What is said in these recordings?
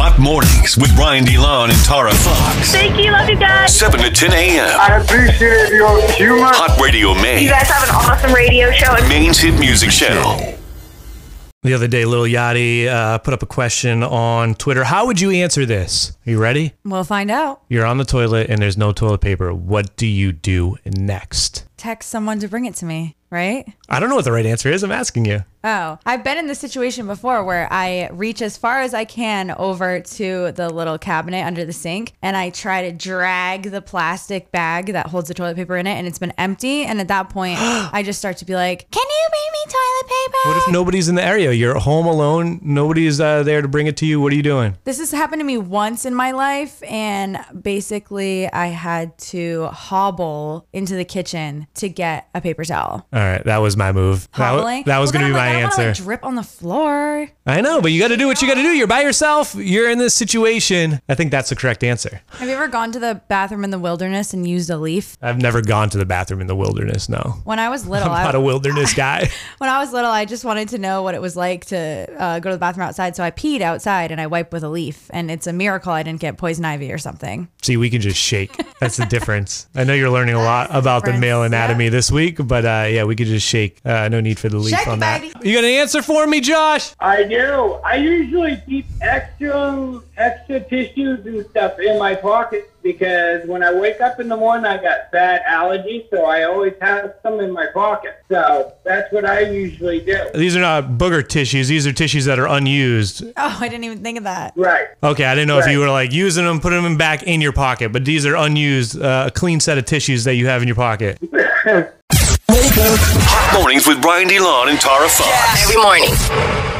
Hot Mornings with Brian DeLon and Tara Fox. Thank you. Love you guys. 7 to 10 a.m. I appreciate your humor. Hot Radio Maine. You guys have an awesome radio show. Maine's hit music channel. The other day, Lil Yachty uh, put up a question on Twitter. How would you answer this? Are you ready? We'll find out. You're on the toilet and there's no toilet paper. What do you do next? Text someone to bring it to me, right? I don't know what the right answer is. I'm asking you. Oh, I've been in this situation before where I reach as far as I can over to the little cabinet under the sink and I try to drag the plastic bag that holds the toilet paper in it and it's been empty. And at that point, I just start to be like, Can you bring me toilet paper? What if nobody's in the area? You're home alone. Nobody's uh, there to bring it to you. What are you doing? This has happened to me once in my life, and basically, I had to hobble into the kitchen to get a paper towel. All right, that was my move. That, Hobbling? that was Well, going to be I'm my like, I don't wanna, answer. like, drip on the floor. I know, but you got to do what you got to do. You're by yourself. You're in this situation. I think that's the correct answer. Have you ever gone to the bathroom in the wilderness and used a leaf? I've never gone to the bathroom in the wilderness. No, When I was little, I'm not I, a wilderness guy. when I was little, I just wanted to know what it was like to uh, go to the bathroom outside. So I peed outside and I wiped with a leaf, and it's a miracle I didn't get poison ivy or something. See, we can just shake. That's the difference. I know you're learning a lot about the difference, male anatomy yeah. this week, but uh, yeah, we could just shake. Uh, no need for the leaf Shake on that. baby. You got an answer for me, Josh? I do. I usually keep extra extra tissues and stuff in my pocket because when I wake up in the morning, I got bad allergies, so I always have some in my pocket. So that's what I usually do. These are not booger tissues. These are tissues that are unused. Oh, I didn't even think of that. Right. Okay, I didn't know if you were like using them, putting them back in your pocket, but these are unused, uh, a clean set of tissues that you have in your pocket. Hot Mornings with Brian DeLon and Tara Fox. Every morning.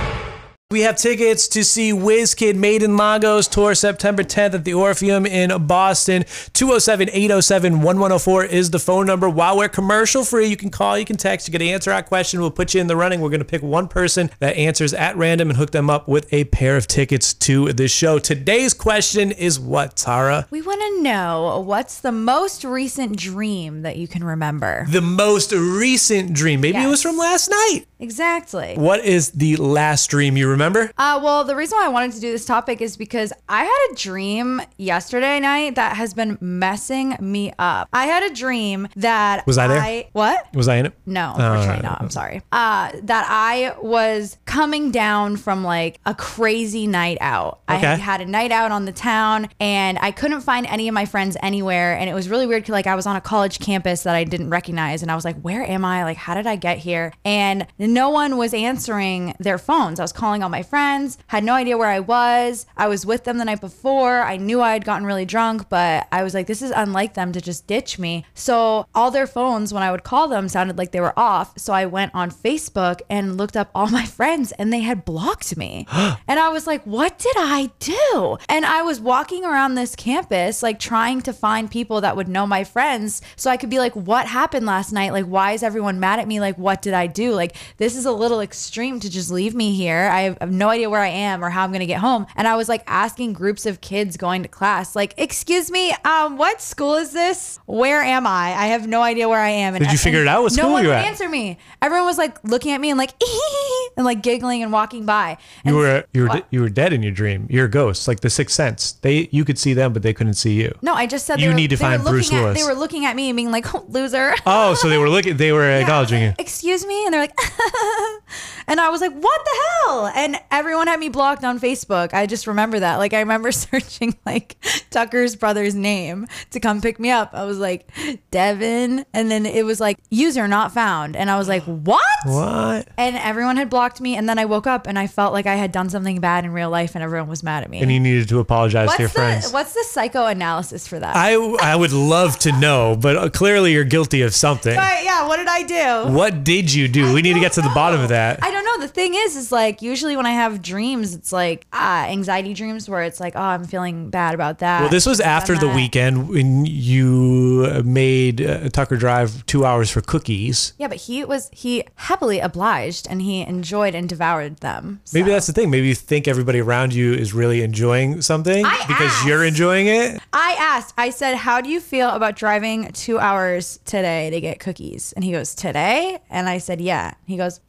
We have tickets to see WizKid Made in Lagos tour September 10th at the Orpheum in Boston. 207 807 1104 is the phone number. While we're commercial free, you can call, you can text, you can answer our question. We'll put you in the running. We're going to pick one person that answers at random and hook them up with a pair of tickets to the show. Today's question is what, Tara? We want to know what's the most recent dream that you can remember. The most recent dream. Maybe it was from last night. Exactly. What is the last dream you remember? Uh, well, the reason why I wanted to do this topic is because I had a dream yesterday night that has been messing me up. I had a dream that Was I there? what? Was I in it? No, unfortunately not. I'm sorry. Uh, that I was coming down from like a crazy night out. I Okay. had had a night out on the town and I couldn't find any of my friends anywhere. And it was really weird. Cause Like I was on a college campus that I didn't recognize. And I was like, where am I? Like, how did I get here? And no one was answering their phones. I was calling all my friends, had no idea where I was. I was with them the night before. I knew I had gotten really drunk, but I was like, this is unlike them to just ditch me. So all their phones, when I would call them, sounded like they were off. So I went on Facebook and looked up all my friends and they had blocked me. and I was like, what did I do? And I was walking around this campus, like trying to find people that would know my friends so I could be like, what happened last night? Like, why is everyone mad at me? Like, what did I do? Like, this is a little extreme to just leave me here. I have no idea where I am or how I'm going to get home. And I was like asking groups of kids going to class, like, excuse me, um, what school is this? Where am I? I have no idea where I am. And Did you figure it out? What no school one you would at? answer me. Everyone was like looking at me and like, and like giggling and walking by. And You were you were What? you were dead in your dream. You're a ghost, like the Sixth Sense. They you could see them, but they couldn't see you. No, I just said You they were, need to find Bruce looking at, Willis. They were looking at me and being like, oh, "Loser." Oh, so they were looking. They were Yeah, acknowledging you. Excuse me, and they're like, and I was like, "What the hell?" And everyone had me blocked on Facebook. I just remember that. Like, I remember searching like Tucker's brother's name to come pick me up. I was like, Devin, and then it was like user not found, and I was like, "What?" What? And everyone had blocked me, and then I woke up and I felt like I had done something bad in real life, and everyone was mad at me. And you needed to apologize to your the friends. what's the psychoanalysis for that? I I would love to know, but uh, clearly you're guilty of something. Right, yeah, what did I do? What did you do? we need to get to the bottom of that. I don't know. The thing is, is like usually when I have dreams, it's like uh, anxiety dreams where it's like, oh, I'm feeling bad about that. Well, this was after the that. weekend when you made uh, Tucker drive two hours for cookies. Yeah, but he was he happily obliged and he enjoyed and devoured them. Maybe that's the thing. Maybe you think everybody around you is really enjoying something I because you're enjoying it. I asked. I said, "How do you feel about driving two hours today to get cookies?" And he goes, "Today?" And I said, "Yeah." He goes,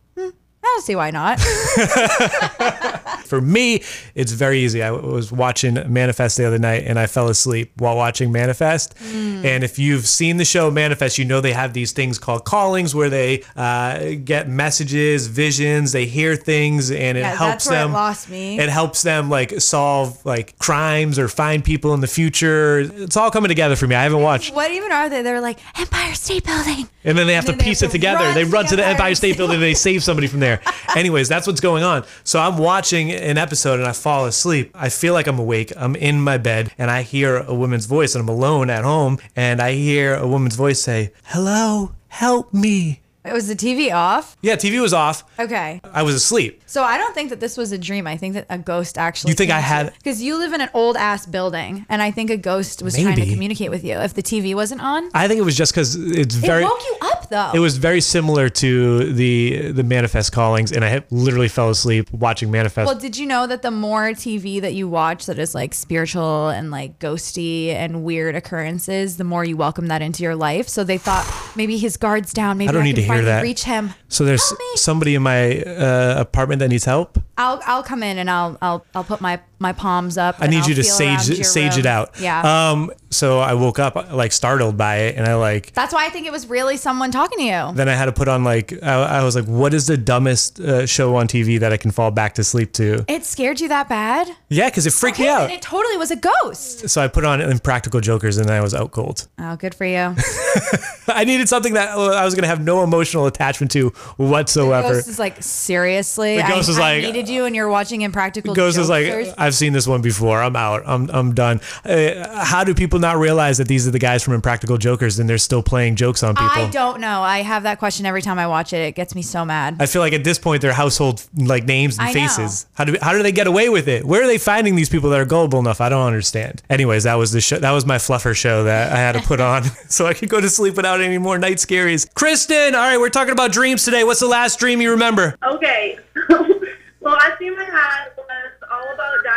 "I I don't see why not. For me, it's very easy. I was watching Manifest the other night and I fell asleep while watching Manifest. Hmm. And if you've seen the show Manifest, you know they have these things called callings where they uh, get messages, visions, they hear things, and it Yeah, helps it them. lost me. It helps them like solve like crimes or find people in the future. It's all coming together for me. I haven't watched. what even are they? They're like Empire State Building. And then they have And to piece have it to together. run they run to the Empire State Building and they save somebody from there. Anyways, that's what's going on. So I'm watching an episode and I fall asleep. I feel like I'm awake. I'm in my bed and I hear a woman's voice and I'm alone at home and I hear a woman's voice say, Hello, help me. Was the TV off? Yeah, TV was off. Okay. I was asleep. So I don't think that this was a dream. I think that a ghost actually. You think I had- Because you live in an old ass building, and I think a ghost was trying to communicate with you. If the TV wasn't on, I think it was just because it's very. it woke you up though. It was very similar to the the manifest callings, and I literally fell asleep watching manifest. Well, did you know that the more TV that you watch that is like spiritual and like ghosty and weird occurrences, the more you welcome that into your life. So they thought maybe his guard's down. Maybe I don't need to hear that. Reach him. so there's somebody in my uh, apartment that needs help. I'll I'll come in and I'll I'll I'll put my my palms up. I need I'll you to sage sage it out. Yeah. Um. So I woke up like startled by it, and I like. That's why I think it was really someone talking to you. Then I had to put on like I, I was like, what is the dumbest uh, show on TV that I can fall back to sleep to? It scared you that bad? Yeah, because it freaked me out. It totally was a ghost. So I put on Impractical Jokers, and then I was out cold. Oh, good for you. I needed something that uh, I was gonna have no emotional attachment to whatsoever. Ghost is like, seriously? The ghost I, is I like- needed you and you're watching Impractical Jokers. Ghost is like, Jokesters? I've seen this one before. I'm out. I'm I'm done. Uh, how do people not realize that these are the guys from Impractical Jokers and they're still playing jokes on people? I don't know. I have that question every time I watch it. It gets me so mad. I feel like at this point they're household like names and I know. faces. How do how do they get away with it? Where are they finding these people that are gullible enough? I don't understand. Anyways, that was the show. That was my fluffer show that I had to put on so I could go to sleep without any more night scaries. Kristen, all right, we're talking about dreams today. What's the last dream you remember? Okay. well, last dream I had was all about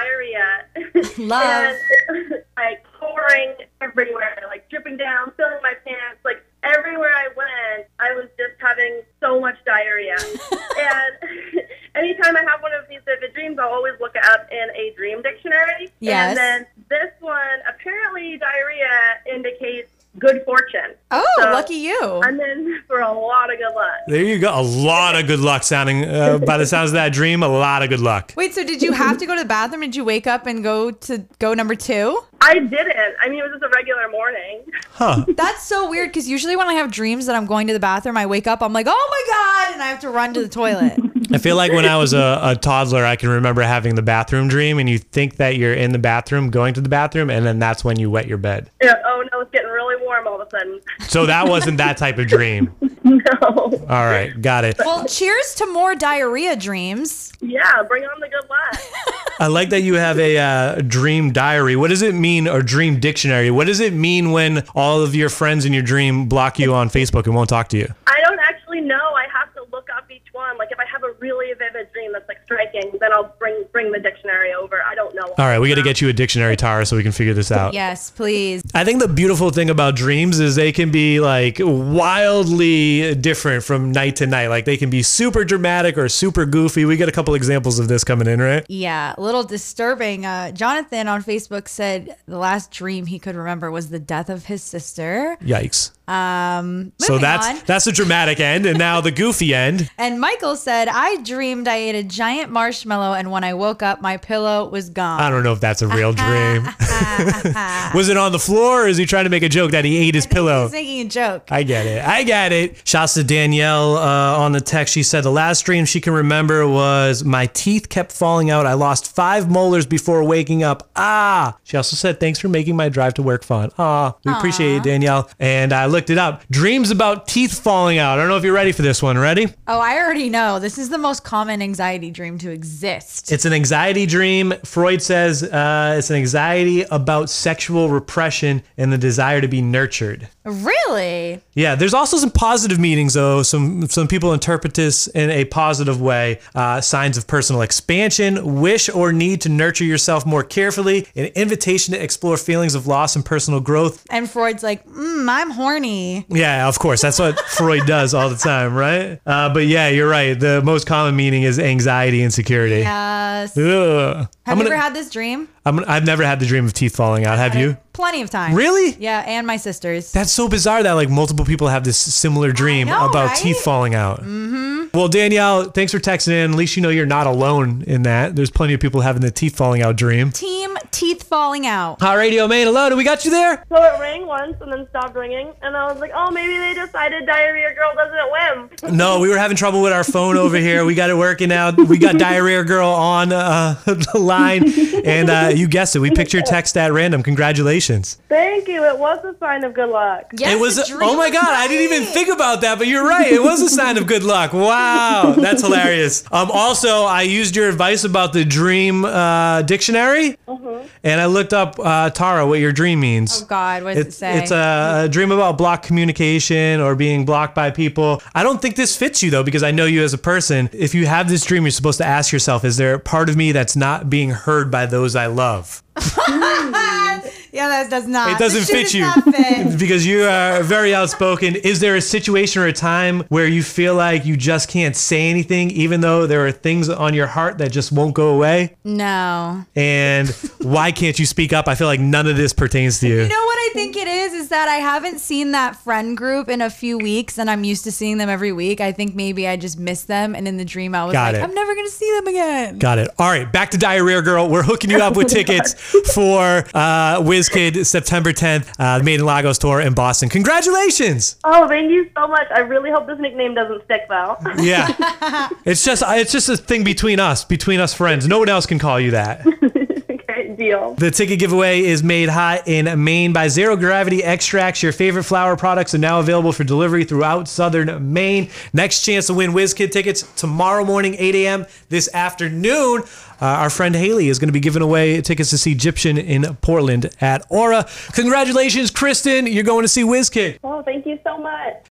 diarrhea. Love. and like pouring everywhere, like dripping down, filling my pants, like everywhere I went, I was just having so much diarrhea. and anytime I have one of these vivid dreams, I'll always look it up in a dream dictionary. Yes. And then this one, apparently diarrhea indicates good fortune. Oh, So, lucky you. I'm in for a lot of good luck. There you go. A lot of good luck sounding uh, by the sounds of that dream. A lot of good luck. Wait, so the bathroom? Did you wake up and go to go number two? I didn't. I mean, it was just a regular morning. Huh. That's so weird because usually when I have dreams that I'm going to the bathroom, I wake up, I'm like, oh my God, and I have to run to the toilet. I feel like when I was a, a toddler, I can remember having the bathroom dream, and you think that you're in the bathroom, going to the bathroom, and then that's when you wet your bed. Yeah, oh no, it's getting really warm all of a sudden. So that wasn't that type of dream. No. All right, got it. well, cheers to more diarrhea dreams. Yeah, bring on the good luck. I like that you have a uh, dream diary. What does it mean, or dream dictionary? What does it mean when all of your friends in your dream block you on Facebook and won't talk to you? I don't actually know. I have to look up each one. Like if I have a really vivid dream that's like striking, then I'll bring bring the dictionary over. I don't know. All right, we got to get you a dictionary, Tara, so we can figure this out. Yes, please. I think the beautiful thing about dreams is they can be like wildly different from night to night. Like they can be super dramatic or super goofy. We get a couple examples of this coming in, right? Yeah, a little disturbing. Uh, Jonathan on Facebook said the last dream he could remember was the death of his sister. Yikes. Um, So that's on. that's the dramatic end, and now the goofy end. And Michael said, I dreamed I ate a giant marshmallow, and when I woke up, my pillow was gone. I don't know if that's a real dream. Was it on the floor, or is he trying to make a joke that he ate his pillow? He's making a joke. I get it. I get it. Shouts to Danielle uh, on the text. She said the last dream she can remember was my teeth kept falling out. I lost five molars before waking up. Ah. She also said thanks for making my drive to work fun. Ah. We appreciate it, Danielle. And I looked it up. Dreams about teeth falling out. I don't know if you're ready for this one. Ready? Oh, I already know. This is the most common anxiety dream to exist. It's an anxiety dream. Freud says uh, it's an anxiety about sexual repression and the desire to be nurtured. really? Yeah, there's also some positive meanings though. Some some people interpret this in a positive way. Uh, signs of personal expansion, wish or need to nurture yourself more carefully, an invitation to explore feelings of loss and personal growth. And Freud's like, mm, I'm horny. Yeah, of course, that's what Freud does all the time, right? Uh, but yeah, you're right. The most common meaning is anxiety and security. Yes. Ugh. Have I'm you gonna- ever had this dream? I'm, I've never had the dream of teeth falling out. Have you? Plenty of times. Really? Yeah, and my sisters. That's so bizarre that like multiple people have this similar dream know, about right? teeth falling out. Mm-hmm. Well, Danielle, thanks for texting in. At least you know you're not alone in that. There's plenty of people having the teeth falling out dream. Team teeth falling out. Hi, Radio Maine, hello. Do we got you there? So it rang once and then stopped ringing, and I was like, oh, maybe they decided Diarrhea Girl doesn't win. No, we were having trouble with our phone over here. We got it working out. We got Diarrhea Girl on uh, the line, and uh, you guessed it. We picked your text at random. Congratulations. Thank you. It was a sign of good luck. Yes, it was. the Oh my was God! I didn't even think about that, but you're right. It was a sign of good luck. Wow, that's hilarious. Um, also, I used your advice about the dream uh, dictionary, and I looked up uh, Tara what your dream means. Oh God, what does it It's, say? it's a, a dream about blocked communication or being blocked by people. I don't think this fits you though, because I know you as a person. If you have this dream, you're supposed to ask yourself, is there a part of me that's not being heard by those I love? love. yeah, that does not. It doesn't fit you fit. because you are very outspoken. Is there a situation or a time where you feel like you just can't say anything, even though there are things on your heart that just won't go away? no. And why can't you speak up? I feel like none of this pertains to you. You know what I think it is? Is that I haven't seen that friend group in a few weeks and I'm used to seeing them every week. I think maybe I just missed them. And in the dream, I was Got like, it. I'm never going to see them again. Got it. All right, back to Diarrhea Girl. We're hooking you up with tickets for uh, WizKid September 10th, uh, the Made in Lagos tour in Boston. Congratulations! Oh, thank you so much. I really hope this nickname doesn't stick, though. Yeah, it's just it's just a thing between us, between us friends. No one else can call you that. okay, deal. The ticket giveaway is made hot in Maine by Zero Gravity Extracts. Your favorite flower products are now available for delivery throughout southern Maine. Next chance to win WizKid tickets tomorrow morning, 8 a.m. This afternoon, uh, our friend Haley is going to be giving away tickets to see Egyptian in Portland at Aura. Congratulations, Kristen. You're going to see WizKid. Oh, thank you so much.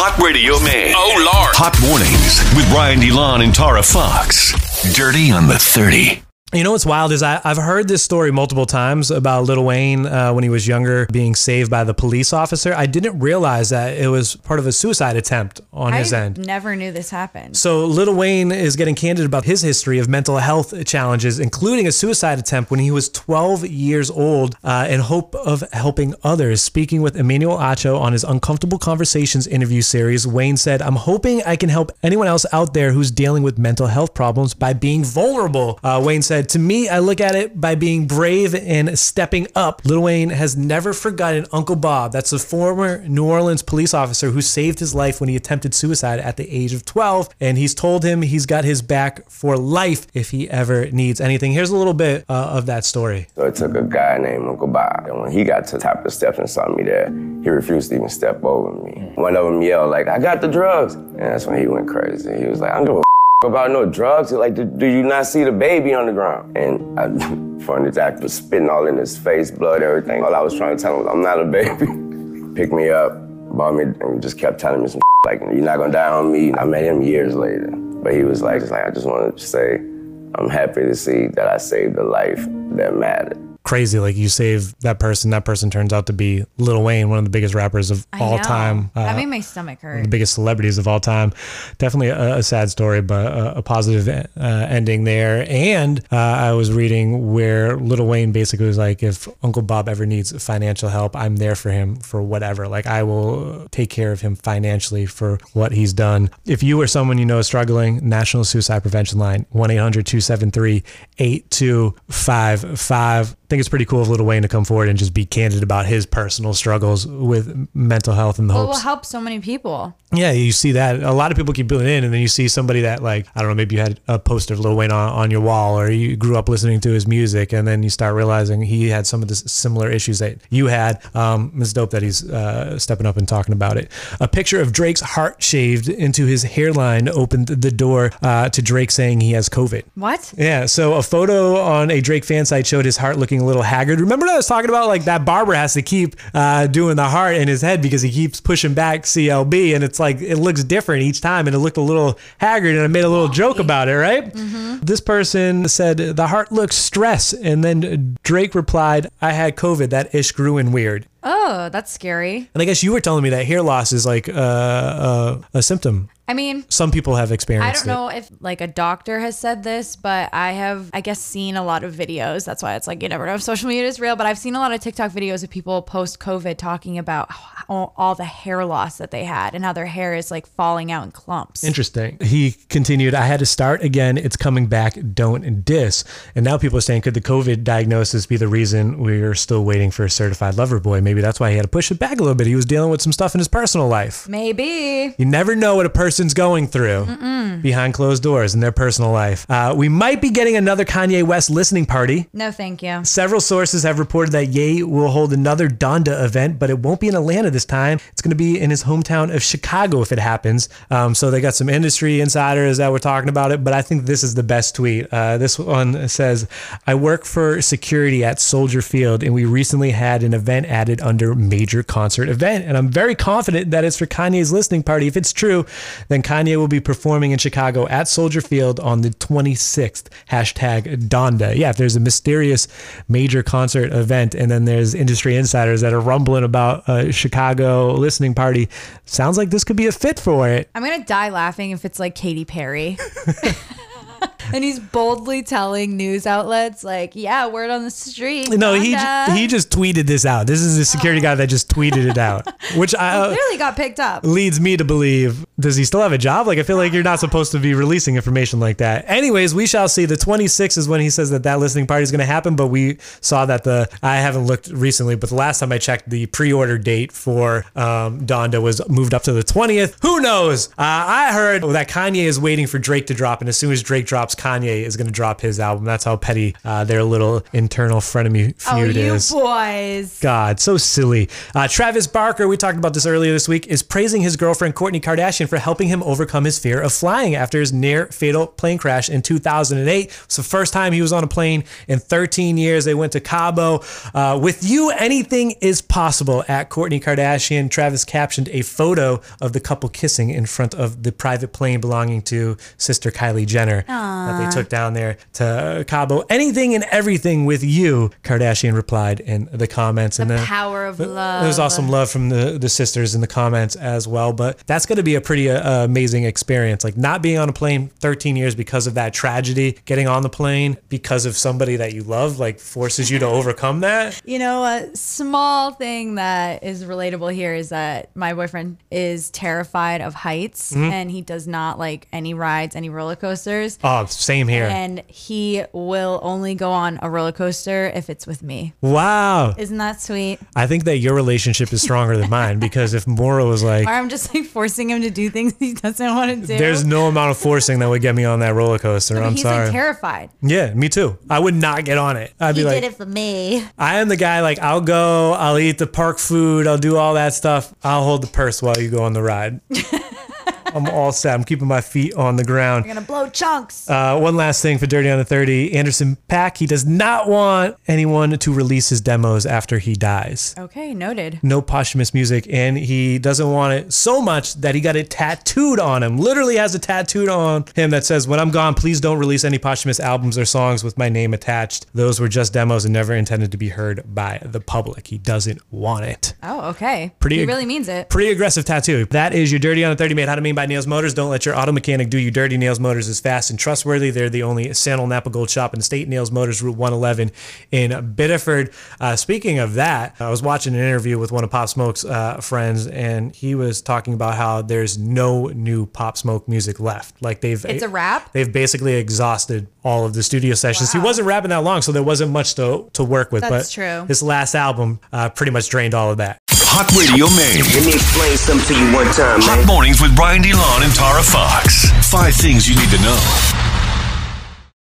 Hot Radio Maine. Oh, Lord. Hot Mornings with Brian DeLon and Tara Fox. Dirty on the 30. You know what's wild is I, I've heard this story multiple times about Little Wayne uh, when he was younger being saved by the police officer. I didn't realize that it was part of a suicide attempt on his I end. never knew this happened. So Little Wayne is getting candid about his history of mental health challenges, including a suicide attempt when he was 12 years old, uh, in hope of helping others. Speaking with Emmanuel Acho on his Uncomfortable Conversations interview series, Wayne said, "I'm hoping I can help anyone else out there who's dealing with mental health problems by being vulnerable." Uh, Wayne said, "To me, I look at it by being brave and stepping up." Lil Wayne has never forgotten Uncle Bob. That's a former New Orleans police officer who saved his life when he attempted suicide at the age of 12, and he's told him he's got his back for life if he ever needs anything. Here's a little bit uh, of that story. So it took a guy named Uncle Bob. And when he got to the top of the steps and saw me there, he refused to even step over me. One of them yelled, like, I got the drugs. And that's when he went crazy. He was like, I don't give a f- about no drugs. Like, do, do you not see the baby on the ground? And I, funny act was spitting all in his face, blood, everything. All I was trying to tell him was, I'm not a baby. Picked me up, bought me, and just kept telling me some like, you're not gonna die on me. I met him years later. But he was like, just like, I just wanted to say, I'm happy to see that I saved a life that mattered. Crazy, like you save that person, that person turns out to be Lil Wayne, one of the biggest rappers of I all know. time. that Uh, made my stomach hurt. the biggest celebrities of all time. Definitely a, a sad story, but a, a positive uh, ending there. And uh, I was reading where Little Wayne basically was like, if Uncle Bob ever needs financial help, I'm there for him for whatever. Like I will take care of him financially for what he's done. If you or someone you know is struggling, National Suicide Prevention Line, 1 800 273 8255. Think it's pretty cool of Lil Wayne to come forward and just be candid about his personal struggles with mental health and the Well, it will help so many people. Yeah, you see that a lot of people keep putting in, and then you see somebody that like I don't know, maybe you had a poster of Lil Wayne on, on your wall, or you grew up listening to his music, and then you start realizing he had some of the similar issues that you had. Um, it's dope that he's uh, stepping up and talking about it. A picture of Drake's heart shaved into his hairline opened the door uh, to Drake saying he has COVID. What? Yeah, so a photo on a Drake fan site showed his heart looking little haggard. Remember that I was talking about like that barber has to keep uh, doing the heart in his head because he keeps pushing back CLB and it's like it looks different each time and it looked a little haggard and I made a little joke about it, right? This person said the heart looks stress and then Drake replied, "I had COVID. That ish grew in weird." Oh, that's scary. And I guess you were telling me that hair loss is like uh, uh, a symptom. I mean, Some people have experienced. I don't it. know if like a doctor has said this, but I have, I guess, seen a lot of videos. That's why it's like you never know if social media is real. But I've seen a lot of TikTok videos of people post COVID talking about how, all the hair loss that they had and how their hair is like falling out in clumps. Interesting. He continued, I had to start again. It's coming back. Don't diss. And now people are saying, could the COVID diagnosis be the reason we're still waiting for a certified lover boy? Maybe that's why he had to push it back a little bit. He was dealing with some stuff in his personal life. Maybe. You never know what a person's going through behind closed doors in their personal life. Uh, we might be getting another Kanye West listening party. No, thank you. Several sources have reported that Ye will hold another Donda event, but it won't be in Atlanta this time. It's going to be in his hometown of Chicago if it happens. Um, so they got some industry insiders that were talking about it, but I think this is the best tweet. Uh, this one says, I work for security at Soldier Field, and we recently had an event added under major concert event. And I'm very confident that it's for Kanye's listening party. If it's true, then Kanye will be performing in Chicago at Soldier Field on the 26th. Hashtag Donda. Yeah, if there's a mysterious major concert event and then there's industry insiders that are rumbling about a Chicago listening party, sounds like this could be a fit for it. I'm gonna die laughing if it's like Katy Perry. and he's boldly telling news outlets like, "Yeah, word on the street." No, he j- he just tweeted this out. This is the security guy that just tweeted it out, which I, uh, clearly got picked up. leads me to believe does he still have a job? Like I feel like you're not supposed to be releasing information like that. Anyways, we shall see. The 26th is when he says that that listening party is going to happen, but we saw that the I haven't looked recently, but the last time I checked, the pre-order date for um, Donda was moved up to the 20th. Who knows? Uh, I heard that Kanye is waiting for Drake to drop, and as soon as Drake drops, Kanye is going to drop his album. That's how petty uh, their little internal frenemy feud Oh, feud you is. boys. God, so silly. Uh, Travis Barker, we talked about this earlier this week, is praising his girlfriend Kourtney Kardashian for helping him overcome his fear of flying after his near fatal plane crash in 2008. It's the first time he was on a plane in 13 years. They went to Cabo. Uh, with you, anything is possible. At Kourtney Kardashian, Travis captioned a photo of the couple kissing in front of the private plane belonging to sister Kylie Jenner that they took down there to Cabo. Anything and everything with you, Kardashian replied in the comments. and then Power of there love. was also some love from the, the sisters in the comments as well. But that's going to be a pretty uh, amazing experience. Like not being on a plane 13 years because of that tragedy, getting on the plane because of somebody that you love, like forces you to overcome that. You know, a small thing that is relatable here is that my boyfriend is terrified of heights Mm-hmm. and he does not like any rides, any roller coasters. Oh, same here. And he will only go on a roller coaster if it's with me. wow. Isn't that sweet? I think that your relationship is stronger than mine because if Mora was like, Or I'm just like forcing him to do things he doesn't want to do. there's no amount of forcing that would get me on that roller coaster. But I'm he's sorry. like terrified. yeah, me too. I would not get on it. I'd be He like, did it for me. I am the guy like I'll go, I'll eat the park food, I'll do all that stuff. I'll hold the purse while you go on the ride. I'm all set. I'm keeping my feet on the ground. You're gonna blow chunks. Uh, one last thing for Dirty on the 30. Anderson .Paak, he does not want anyone to release his demos after he dies. okay, noted. No posthumous music, and he doesn't want it so much that he got it tattooed on him. Literally has a tattooed on him that says, When I'm gone, please don't release any posthumous albums or songs with my name attached. Those were just demos and never intended to be heard by the public. He doesn't want it. Oh, okay. Pretty He really means it. Pretty aggressive tattoo. That is your Dirty on the 30 made. How to mean by Nails Motors. Don't let your auto mechanic do you dirty. Nails Motors is fast and trustworthy. They're the only Sandal Napa Gold shop in the state. Nails Motors, Route 111 in Biddeford. Uh, speaking of that, I was watching an interview with one of Pop Smoke's uh, friends, and he was talking about how there's no new Pop Smoke music left. Like they've It's a wrap? They've basically exhausted all of the studio sessions. He wasn't rapping that long, so there wasn't much to to work with. That's but true. His last album uh, pretty much drained all of that. Hot Radio Maine. Let me explain something to you one time, Hot man. mornings with Brian DeLon and Tara Fox. Five things you need to know.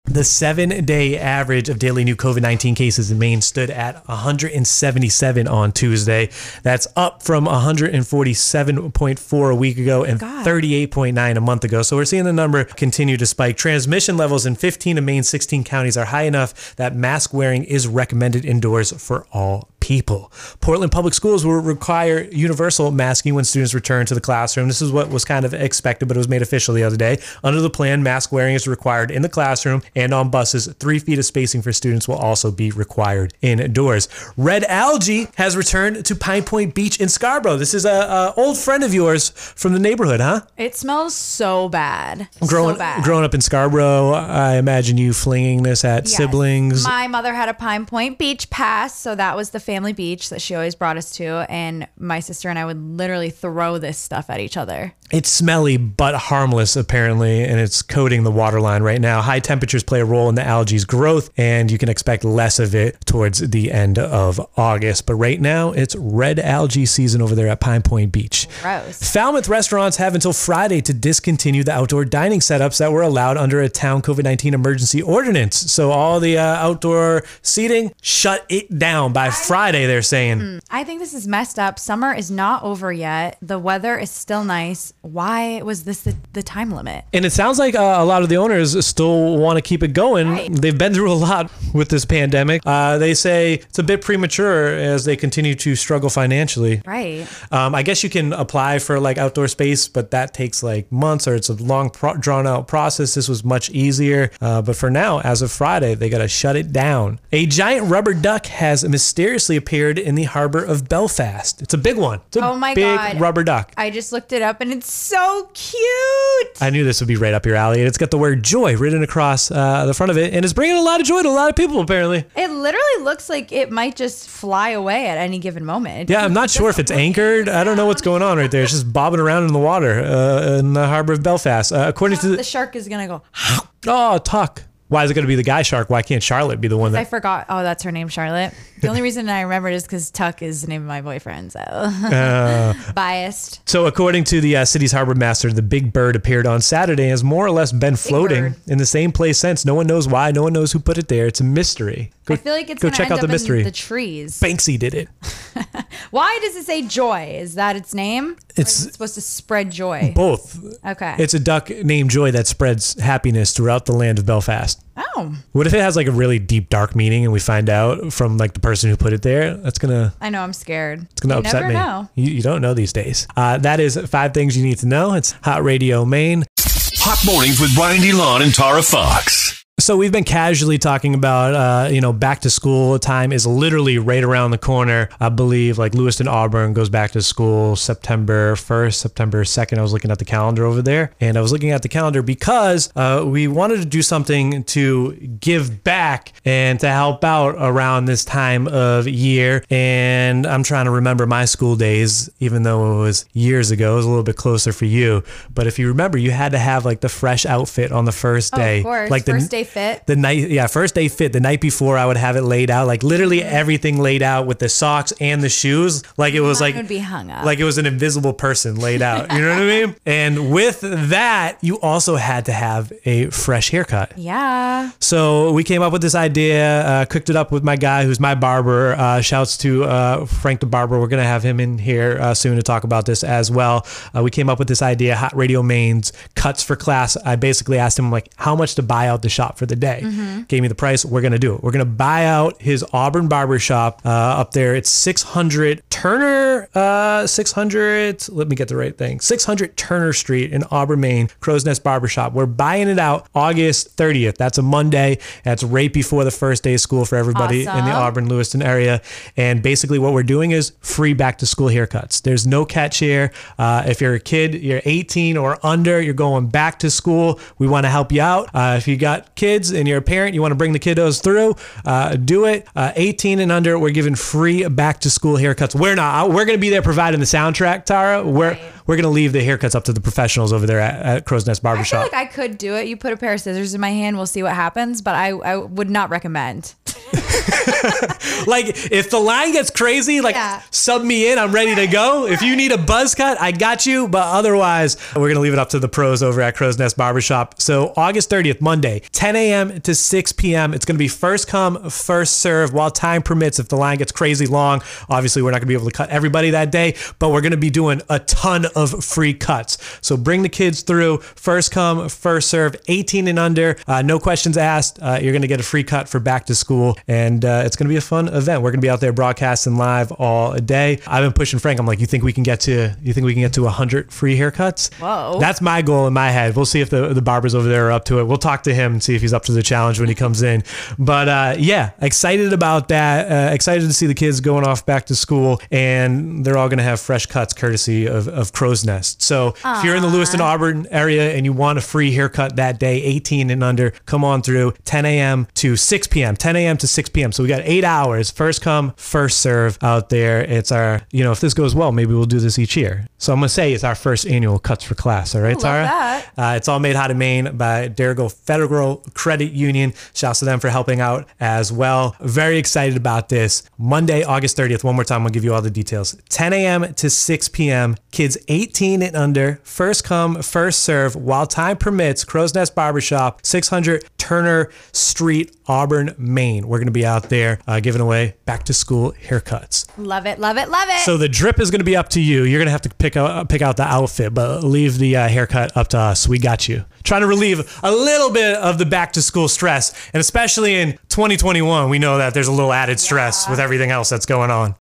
The seven day average of daily new COVID 19 cases in Maine stood at 177 on Tuesday. That's up from 147.4 a week ago and God. 38.9 a month ago. So we're seeing the number continue to spike. Transmission levels in 15 of Maine's 16 counties are high enough that mask wearing is recommended indoors for all people. Portland Public Schools will require universal masking when students return to the classroom. This is what was kind of expected, but it was made official the other day. Under the plan, mask wearing is required in the classroom and on buses. Three feet of spacing for students will also be required indoors. Red algae has returned to Pine Point Beach in Scarborough. This is a, a old friend of yours from the neighborhood, huh? It smells so bad. Growing, so bad. growing up in Scarborough, I imagine you flinging this at Yes. siblings. My mother had a Pine Point Beach pass, so that was the family beach that she always brought us to. And my sister and I would literally throw this stuff at each other. It's smelly but harmless, apparently, and it's coating the waterline right now. High temperatures play a role in the algae's growth, and you can expect less of it towards the end of August. But right now, it's red algae season over there at Pine Point Beach. Gross. Falmouth restaurants have until Friday to discontinue the outdoor dining setups that were allowed under a town COVID 19 emergency ordinance. So, all the uh, outdoor seating, shut it down by Friday, they're saying. I think this is messed up. Summer is not over yet. The weather is still nice. Why was this the, the time limit? And it sounds like uh, a lot of the owners still want to keep it going. Right. They've been through a lot with this pandemic. Uh, they say it's a bit premature as they continue to struggle financially. Right. Um, I guess you can apply for like outdoor space, but that takes like months or it's a long, pro- drawn out process. This was much easier. Uh, but for now, as of Friday, they got to shut it down. A giant rubber duck has mysteriously appeared in the harbor of Belfast. It's a big one. It's a Oh my big God. rubber duck. I just looked it up and it's so cute. I knew this would be right up your alley. And it's got the word joy written across uh, the front of it. And it's bringing a lot of joy to a lot of people, apparently. It literally looks like it might just fly away at any given moment. It Yeah, I'm not sure if it's anchored. I don't know what's going on right there. It's just bobbing around in the water uh, in the harbor of Belfast. Uh, according to The the. shark is gonna go. Oh, Tuck. Why is it going to be the guy shark? Why can't Charlotte be the one that? I forgot. Oh, that's her name, Charlotte. The only reason I remember is because Tuck is the name of my boyfriend. So Uh. biased. So, according to the uh, city's harbor master, the big bird appeared on Saturday and has more or less been floating in the same place since. No one knows why. No one knows who put it there. It's a mystery. Go, I feel like it's go check out the mystery. the trees. Banksy did it. Why does it say joy? Is that its name? It's- it supposed to spread joy. Both. Okay. It's a duck named Joy that spreads happiness throughout the land of Belfast. Oh, What if it has like a really deep dark meaning and we find out from like the person who put it there? That's gonna I know. I'm scared. it's gonna you upset never me. Know. You, you don't know these days. Uh, that is five things you need to know. It's Hot Radio Maine. Hot mornings with Brian DeLon and Tara Fox. So we've been casually talking about, uh, you know, back to school time is literally right around the corner. I believe like Lewiston Auburn goes back to school September 1st, September 2nd. I was looking at the calendar over there and I was looking at the calendar because uh, we wanted to do something to give back and to help out around this time of year. And I'm trying to remember my school days, even though it was years ago, it was a little bit closer for you. But if you remember, you had to have like the fresh outfit on the first Oh, day. of course. Like the First day fit. the night yeah first day fit the night before i would have it laid out like literally everything laid out with the socks and the shoes like it was Mine like would be hung up. like it was an invisible person laid out you know what i mean and with that you also had to have a fresh haircut yeah. so we came up with this idea, uh, cooked it up with my guy who's my barber. Uh, shouts to uh, Frank the barber. We're gonna have him in here uh, soon to talk about this as well. Uh, we came up with this idea, Hot Radio Maine's cuts for class. I basically asked him like how much to buy out the shop for the day. Mm-hmm. Gave me the price. We're going to do it. We're going to buy out his Auburn barbershop uh, up there. It's 600 Turner, uh, 600, let me get the right thing, 600 Turner Street in Auburn, Maine, Crow's Nest Barbershop. We're buying it out August 30th. That's a Monday. That's right before the first day of school for everybody in the Auburn, Lewiston area. And basically, what we're doing is free back to school haircuts. There's no catch here. Uh, if you're a kid, you're 18 or under, you're going back to school. We want to help you out. Uh, if you got kids and you're a parent, you want to bring the kiddos through, uh, do it. Uh, 18 and under, we're giving free back to school haircuts. We're not. We're going to be there providing the soundtrack, Tara. We're Right. we're going to leave the haircuts up to the professionals over there at, at Crow's Nest Barbershop. I feel like I could do it. You put a pair of scissors in my hand, we'll see what happens, but I, I would not recommend. like if the line gets crazy, like Yeah. sub me in, I'm ready to go. If you need a buzz cut, I got you. But otherwise, we're gonna leave it up to the pros over at Crow's Nest Barbershop. So August 30th, Monday, 10 a.m. to 6 p.m. It's gonna be first come, first serve while time permits. If the line gets crazy long, obviously we're not gonna be able to cut everybody that day, but we're gonna be doing a ton of free cuts. So bring the kids through. First come, first serve. 18 and under, uh, no questions asked. Uh, you're gonna get a free cut for back to school, and uh, it's gonna be a fun event. We're gonna be out there broadcasting live all day. I've been pushing Frank. I'm like, you think we can get to? You think we can get to 100 free haircuts? Whoa. That's my goal in my head. We'll see if the the barbers over there are up to it. We'll talk to him and see if he's up to the challenge when he comes in. But uh, yeah, excited about that. Uh, excited to see the kids going off back to school, and they're all gonna have fresh cuts courtesy of, of Crow's Nest. So if you're in the Lewiston Auburn area and you want a free haircut that day, 18 and under, come on through 10 a.m. to 6 p.m. 10 a.m. to 6 p.m. So we got eight hours, first come, first serve out there. It's our, you know, if this goes well, maybe we'll do this each year. So I'm gonna say it's our first annual cuts for class. All right, Tara. Uh, it's all made hot in Maine by Dirigo Federal Credit Union. Shouts to them for helping out as well. Very excited about this. Monday, August 30th. One more time, I'll give you all the details. 10 a.m. to 6 p.m. Kids 18 and under. First come, first serve. While time permits, Crow's Nest Barbershop, 600 Turner Street, Auburn, Maine. We're going to be out there uh, giving away back to school haircuts. Love it, love it, love it. So the drip is going to be up to you. You're going to have to pick out pick out the outfit, but leave the uh, haircut up to us. We got you. Trying to relieve a little bit of the back to school stress, and especially in 2021, we know that there's a little added stress with everything else that's going on.